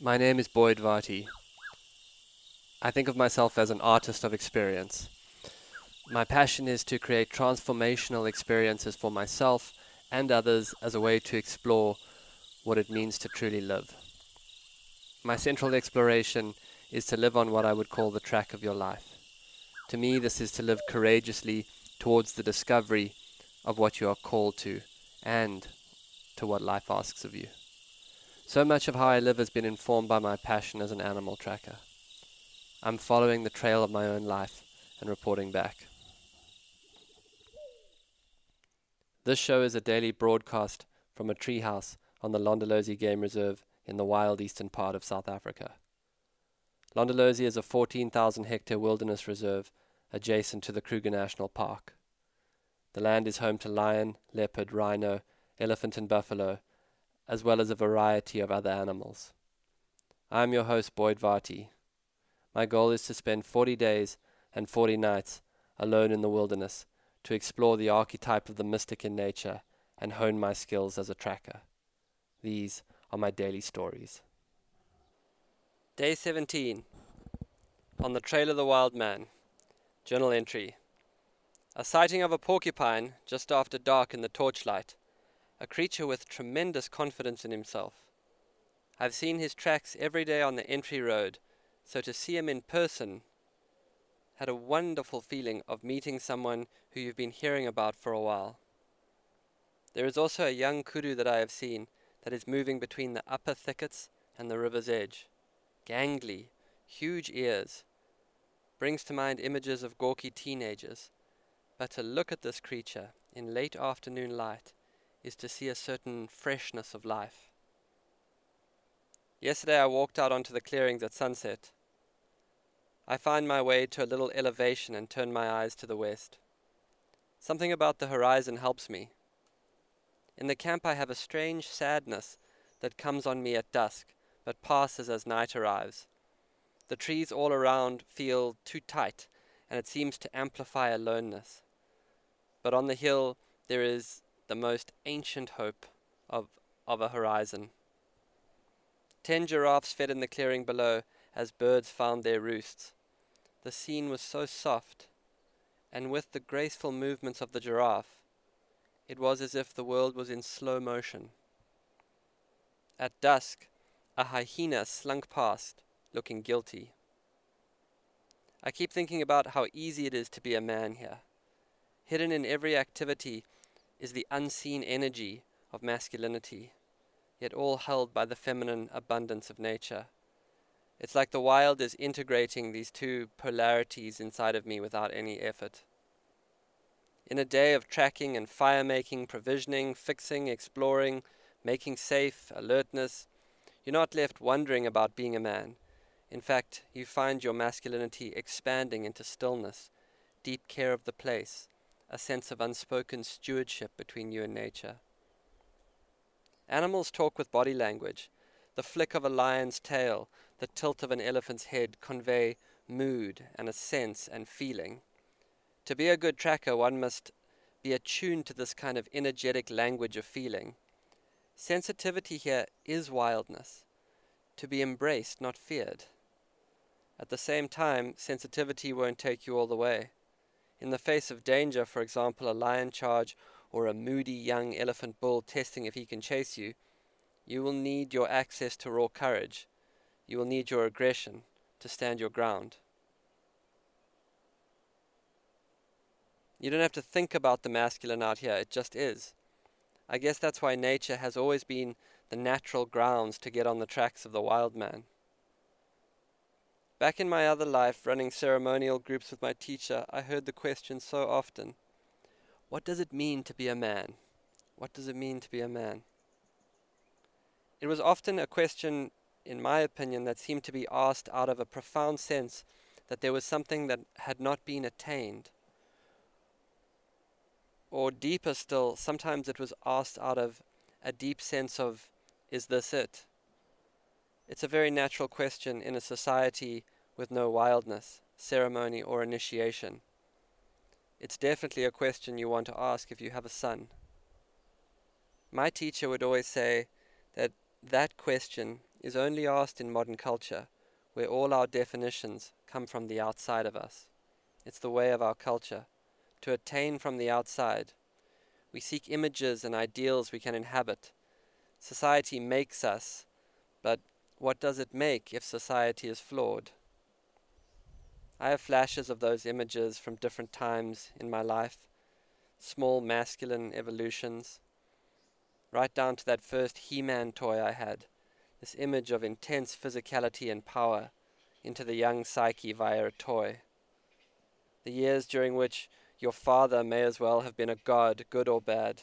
My name is Boyd Varty. I think of myself as an artist of experience. My passion is to create transformational experiences for myself and others as a way to explore what it means to truly live. My central exploration is to live on what I would call the track of your life. To me, this is to live courageously towards the discovery of what you are called to and to what life asks of you. So much of how I live has been informed by my passion as an animal tracker. I'm following the trail of my own life and reporting back. This show is a daily broadcast from a treehouse on the Londolozi Game Reserve in the wild eastern part of South Africa. Londolozi is a 14,000 hectare wilderness reserve adjacent to the Kruger National Park. The land is home to lion, leopard, rhino, elephant, and buffalo, as well as a variety of other animals. I am your host, Boyd Varty. My goal is to spend 40 days and 40 nights alone in the wilderness to explore the archetype of the mystic in nature and hone my skills as a tracker. These are my daily stories. Day 17 On the Trail of the Wild Man. Journal entry A sighting of a porcupine just after dark in the torchlight, a creature with tremendous confidence in himself. I've seen his tracks every day on the entry road, so to see him in person had a wonderful feeling of meeting someone who you've been hearing about for a while. There is also a young kudu that I have seen that is moving between the upper thickets and the river's edge. Gangly, huge ears, brings to mind images of gawky teenagers. But to look at this creature in late afternoon light is to see a certain freshness of life. Yesterday I walked out onto the clearings at sunset. I find my way to a little elevation and turn my eyes to the west. Something about the horizon helps me. In the camp I have a strange sadness that comes on me at dusk, but passes as night arrives. The trees all around feel too tight, and it seems to amplify aloneness. But on the hill there is the most ancient hope of, of a horizon. Ten giraffes fed in the clearing below as birds found their roosts. The scene was so soft, and with the graceful movements of the giraffe, it was as if the world was in slow motion. At dusk, a hyena slunk past, looking guilty. I keep thinking about how easy it is to be a man here. Hidden in every activity is the unseen energy of masculinity, yet all held by the feminine abundance of nature. It's like the wild is integrating these two polarities inside of me without any effort. In a day of tracking and fire making, provisioning, fixing, exploring, making safe, alertness, you're not left wondering about being a man. In fact, you find your masculinity expanding into stillness, deep care of the place, a sense of unspoken stewardship between you and nature. Animals talk with body language. The flick of a lion's tail, the tilt of an elephant's head convey mood and a sense and feeling. To be a good tracker, one must be attuned to this kind of energetic language of feeling. Sensitivity here is wildness, to be embraced, not feared. At the same time, sensitivity won't take you all the way. In the face of danger, for example, a lion charge or a moody young elephant bull testing if he can chase you, you will need your access to raw courage. You will need your aggression to stand your ground. You don't have to think about the masculine out here, it just is. I guess that's why nature has always been the natural grounds to get on the tracks of the wild man. Back in my other life, running ceremonial groups with my teacher, I heard the question so often What does it mean to be a man? What does it mean to be a man? It was often a question, in my opinion, that seemed to be asked out of a profound sense that there was something that had not been attained or deeper still, sometimes it was asked out of a deep sense of, is this it? It's a very natural question in a society with no wildness, ceremony, or initiation. It's definitely a question you want to ask if you have a son. My teacher would always say that that question is only asked in modern culture, where all our definitions come from the outside of us. It's the way of our culture, to attain from the outside. We seek images and ideals we can inhabit. Society makes us, but what does it make if society is flawed? I have flashes of those images from different times in my life, small masculine evolutions, right down to that first He Man toy I had, this image of intense physicality and power into the young psyche via a toy. The years during which your father may as well have been a god, good or bad.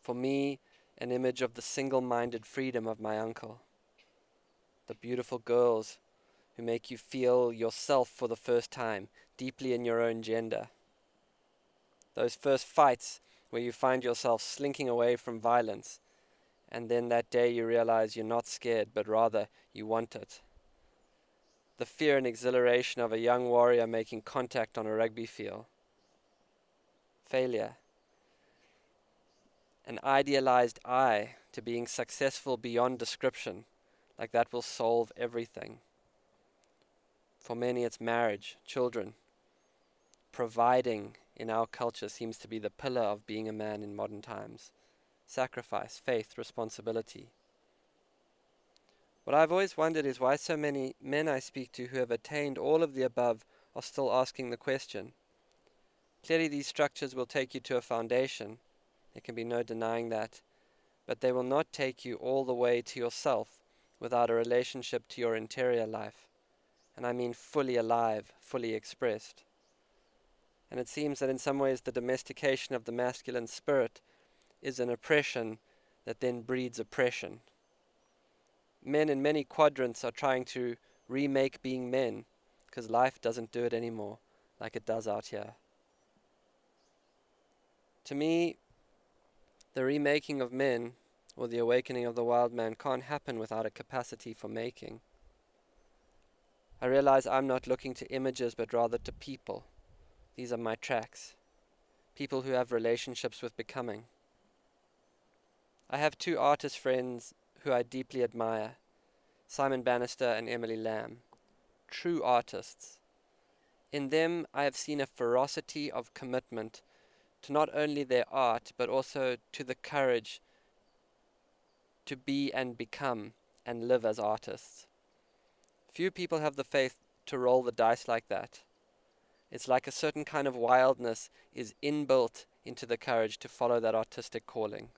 For me, an image of the single minded freedom of my uncle. The beautiful girls who make you feel yourself for the first time, deeply in your own gender. Those first fights where you find yourself slinking away from violence, and then that day you realize you're not scared, but rather you want it. The fear and exhilaration of a young warrior making contact on a rugby field. Failure. An idealized I to being successful beyond description, like that will solve everything. For many, it's marriage, children. Providing in our culture seems to be the pillar of being a man in modern times sacrifice, faith, responsibility. What I've always wondered is why so many men I speak to who have attained all of the above are still asking the question. Clearly, these structures will take you to a foundation. There can be no denying that. But they will not take you all the way to yourself without a relationship to your interior life and I mean fully alive, fully expressed. And it seems that in some ways the domestication of the masculine spirit is an oppression that then breeds oppression. Men in many quadrants are trying to remake being men because life doesn't do it anymore like it does out here. To me, the remaking of men or the awakening of the wild man can't happen without a capacity for making. I realize I'm not looking to images but rather to people. These are my tracks. People who have relationships with becoming. I have two artist friends who I deeply admire Simon Bannister and Emily Lamb. True artists. In them, I have seen a ferocity of commitment to not only their art, but also to the courage to be and become and live as artists. Few people have the faith to roll the dice like that. It's like a certain kind of wildness is inbuilt into the courage to follow that artistic calling.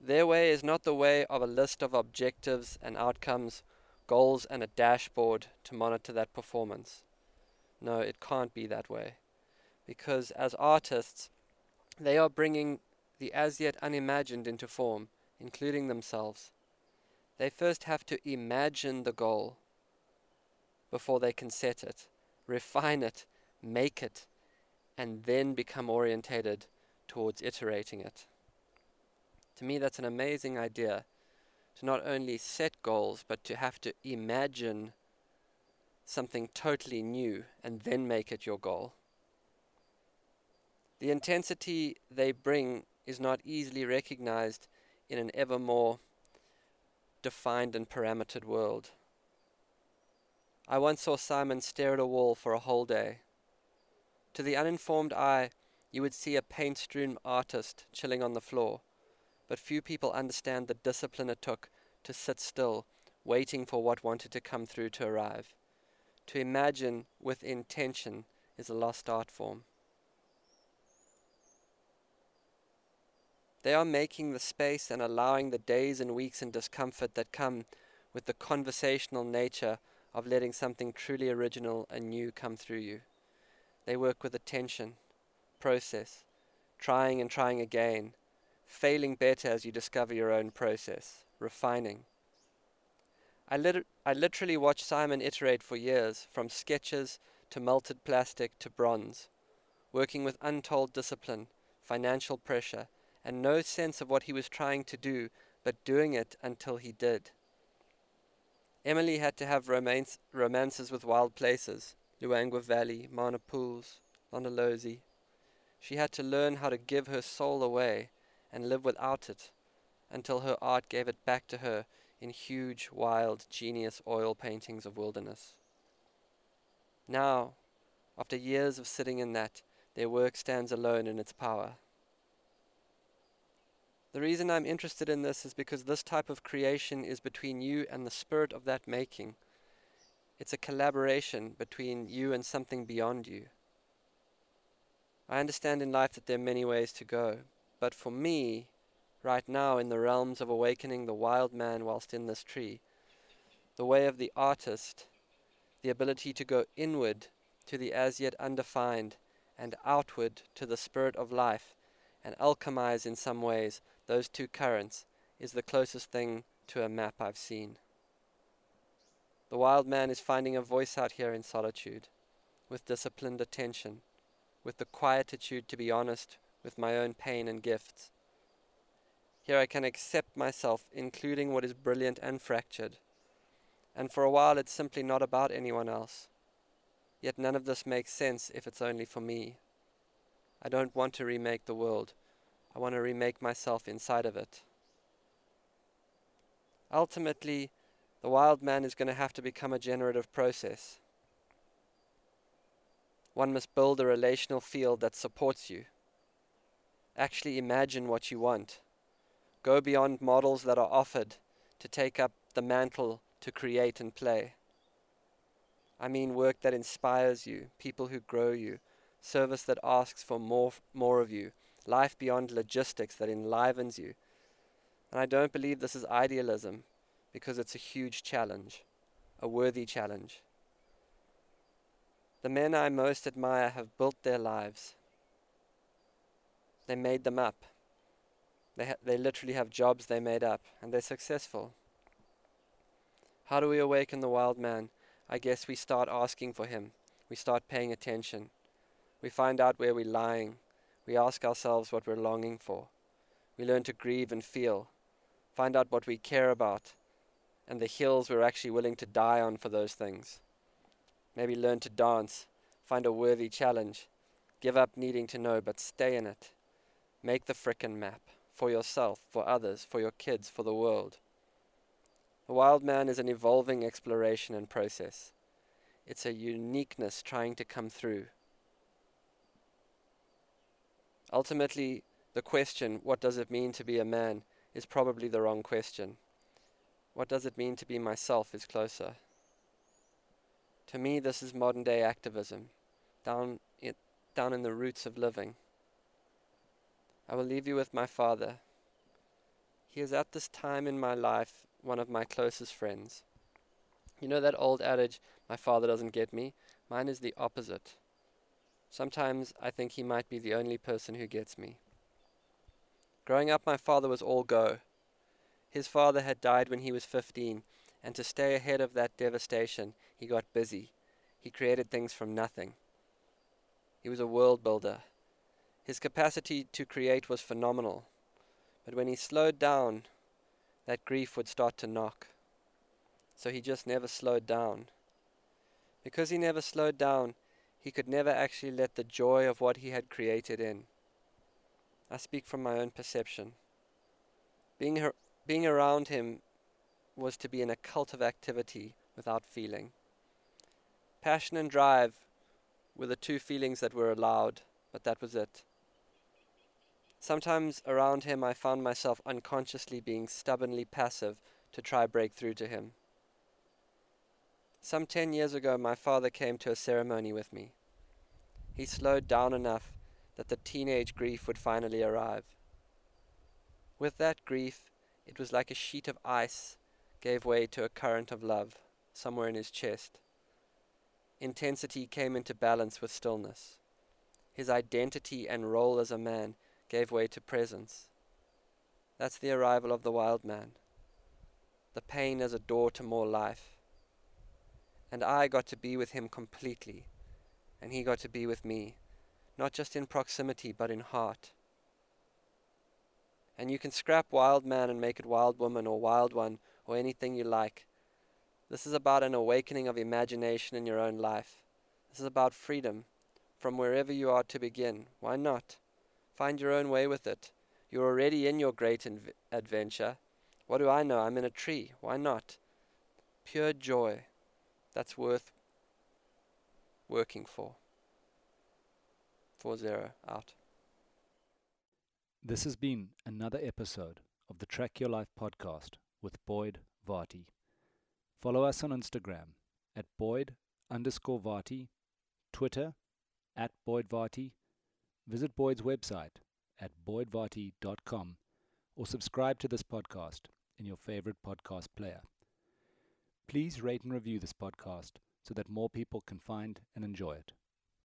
Their way is not the way of a list of objectives and outcomes, goals, and a dashboard to monitor that performance. No, it can't be that way. Because as artists, they are bringing the as yet unimagined into form, including themselves. They first have to imagine the goal before they can set it, refine it, make it, and then become orientated towards iterating it. To me, that's an amazing idea to not only set goals, but to have to imagine something totally new and then make it your goal. The intensity they bring is not easily recognized in an ever more defined and parametered world. I once saw Simon stare at a wall for a whole day. To the uninformed eye, you would see a paint strewn artist chilling on the floor, but few people understand the discipline it took to sit still, waiting for what wanted to come through to arrive. To imagine with intention is a lost art form. They are making the space and allowing the days and weeks and discomfort that come with the conversational nature of letting something truly original and new come through you. They work with attention, process, trying and trying again, failing better as you discover your own process, refining. I, lit- I literally watched Simon iterate for years, from sketches to melted plastic to bronze, working with untold discipline, financial pressure, and no sense of what he was trying to do, but doing it until he did. Emily had to have romance, romances with wild places, Luangwa Valley, Mana Pools, Londolozi. She had to learn how to give her soul away and live without it, until her art gave it back to her in huge, wild, genius oil paintings of wilderness. Now, after years of sitting in that, their work stands alone in its power. The reason I'm interested in this is because this type of creation is between you and the spirit of that making. It's a collaboration between you and something beyond you. I understand in life that there are many ways to go, but for me, right now in the realms of awakening the wild man whilst in this tree, the way of the artist, the ability to go inward to the as yet undefined and outward to the spirit of life and alchemize in some ways those two currents is the closest thing to a map I've seen. The wild man is finding a voice out here in solitude, with disciplined attention, with the quietude to be honest with my own pain and gifts. Here I can accept myself, including what is brilliant and fractured. And for a while it's simply not about anyone else. Yet none of this makes sense if it's only for me. I don't want to remake the world. I want to remake myself inside of it. Ultimately, the wild man is going to have to become a generative process. One must build a relational field that supports you. Actually imagine what you want. Go beyond models that are offered to take up the mantle to create and play. I mean work that inspires you, people who grow you, service that asks for more, more of you, life beyond logistics that enlivens you. And I don't believe this is idealism because it's a huge challenge, a worthy challenge. The men I most admire have built their lives. They made them up. They, they literally have jobs they made up, and they're successful. How do we awaken the wild man? I guess we start asking for him. We start paying attention. We find out where we're lying. We ask ourselves what we're longing for. We learn to grieve and feel. Find out what we care about and the hills we're actually willing to die on for those things. Maybe learn to dance, find a worthy challenge, give up needing to know, but stay in it. Make the frickin' map for yourself, for others, for your kids, for the world. The wild man is an evolving exploration and process. It's a uniqueness trying to come through. Ultimately, the question, what does it mean to be a man, is probably the wrong question. What does it mean to be myself is closer. To me, this is modern day activism, down in, down in the roots of living. I will leave you with my father. He is at this time in my life one of my closest friends. You know that old adage, my father doesn't get me? Mine is the opposite. Sometimes I think he might be the only person who gets me. Growing up, my father was all go. His father had died when he was 15, and to stay ahead of that devastation, he got busy. He created things from nothing. He was a world builder. His capacity to create was phenomenal. But when he slowed down, that grief would start to knock. So he just never slowed down. Because he never slowed down, he could never actually let the joy of what he had created in. I speak from my own perception. Being, her, being around him was to be in a cult of activity without feeling. Passion and drive were the two feelings that were allowed, but that was it. Sometimes around him I found myself unconsciously being stubbornly passive to try break through to him. Some ten years ago my father came to a ceremony with me. He slowed down enough that the teenage grief would finally arrive. With that grief, it was like a sheet of ice gave way to a current of love somewhere in his chest. Intensity came into balance with stillness. His identity and role as a man gave way to presence. That's the arrival of the wild man. The pain as a door to more life. And I got to be with him completely, and he got to be with me, not just in proximity, but in heart. And you can scrap wild man and make it wild woman or wild one or anything you like. This is about an awakening of imagination in your own life. This is about freedom from wherever you are to begin. Why not? Find your own way with it. You're already in your great inv- adventure. What do I know? I'm in a tree. Why not? Pure joy. That's worth working for. 4 0 out. This has been another episode of the Track Your Life podcast with Boyd Varty. Follow us on Instagram at Boyd underscore Varty, Twitter at Boyd Varty. Visit Boyd's website at boydvarty.com or subscribe to this podcast in your favorite podcast player. Please rate and review this podcast so that more people can find and enjoy it.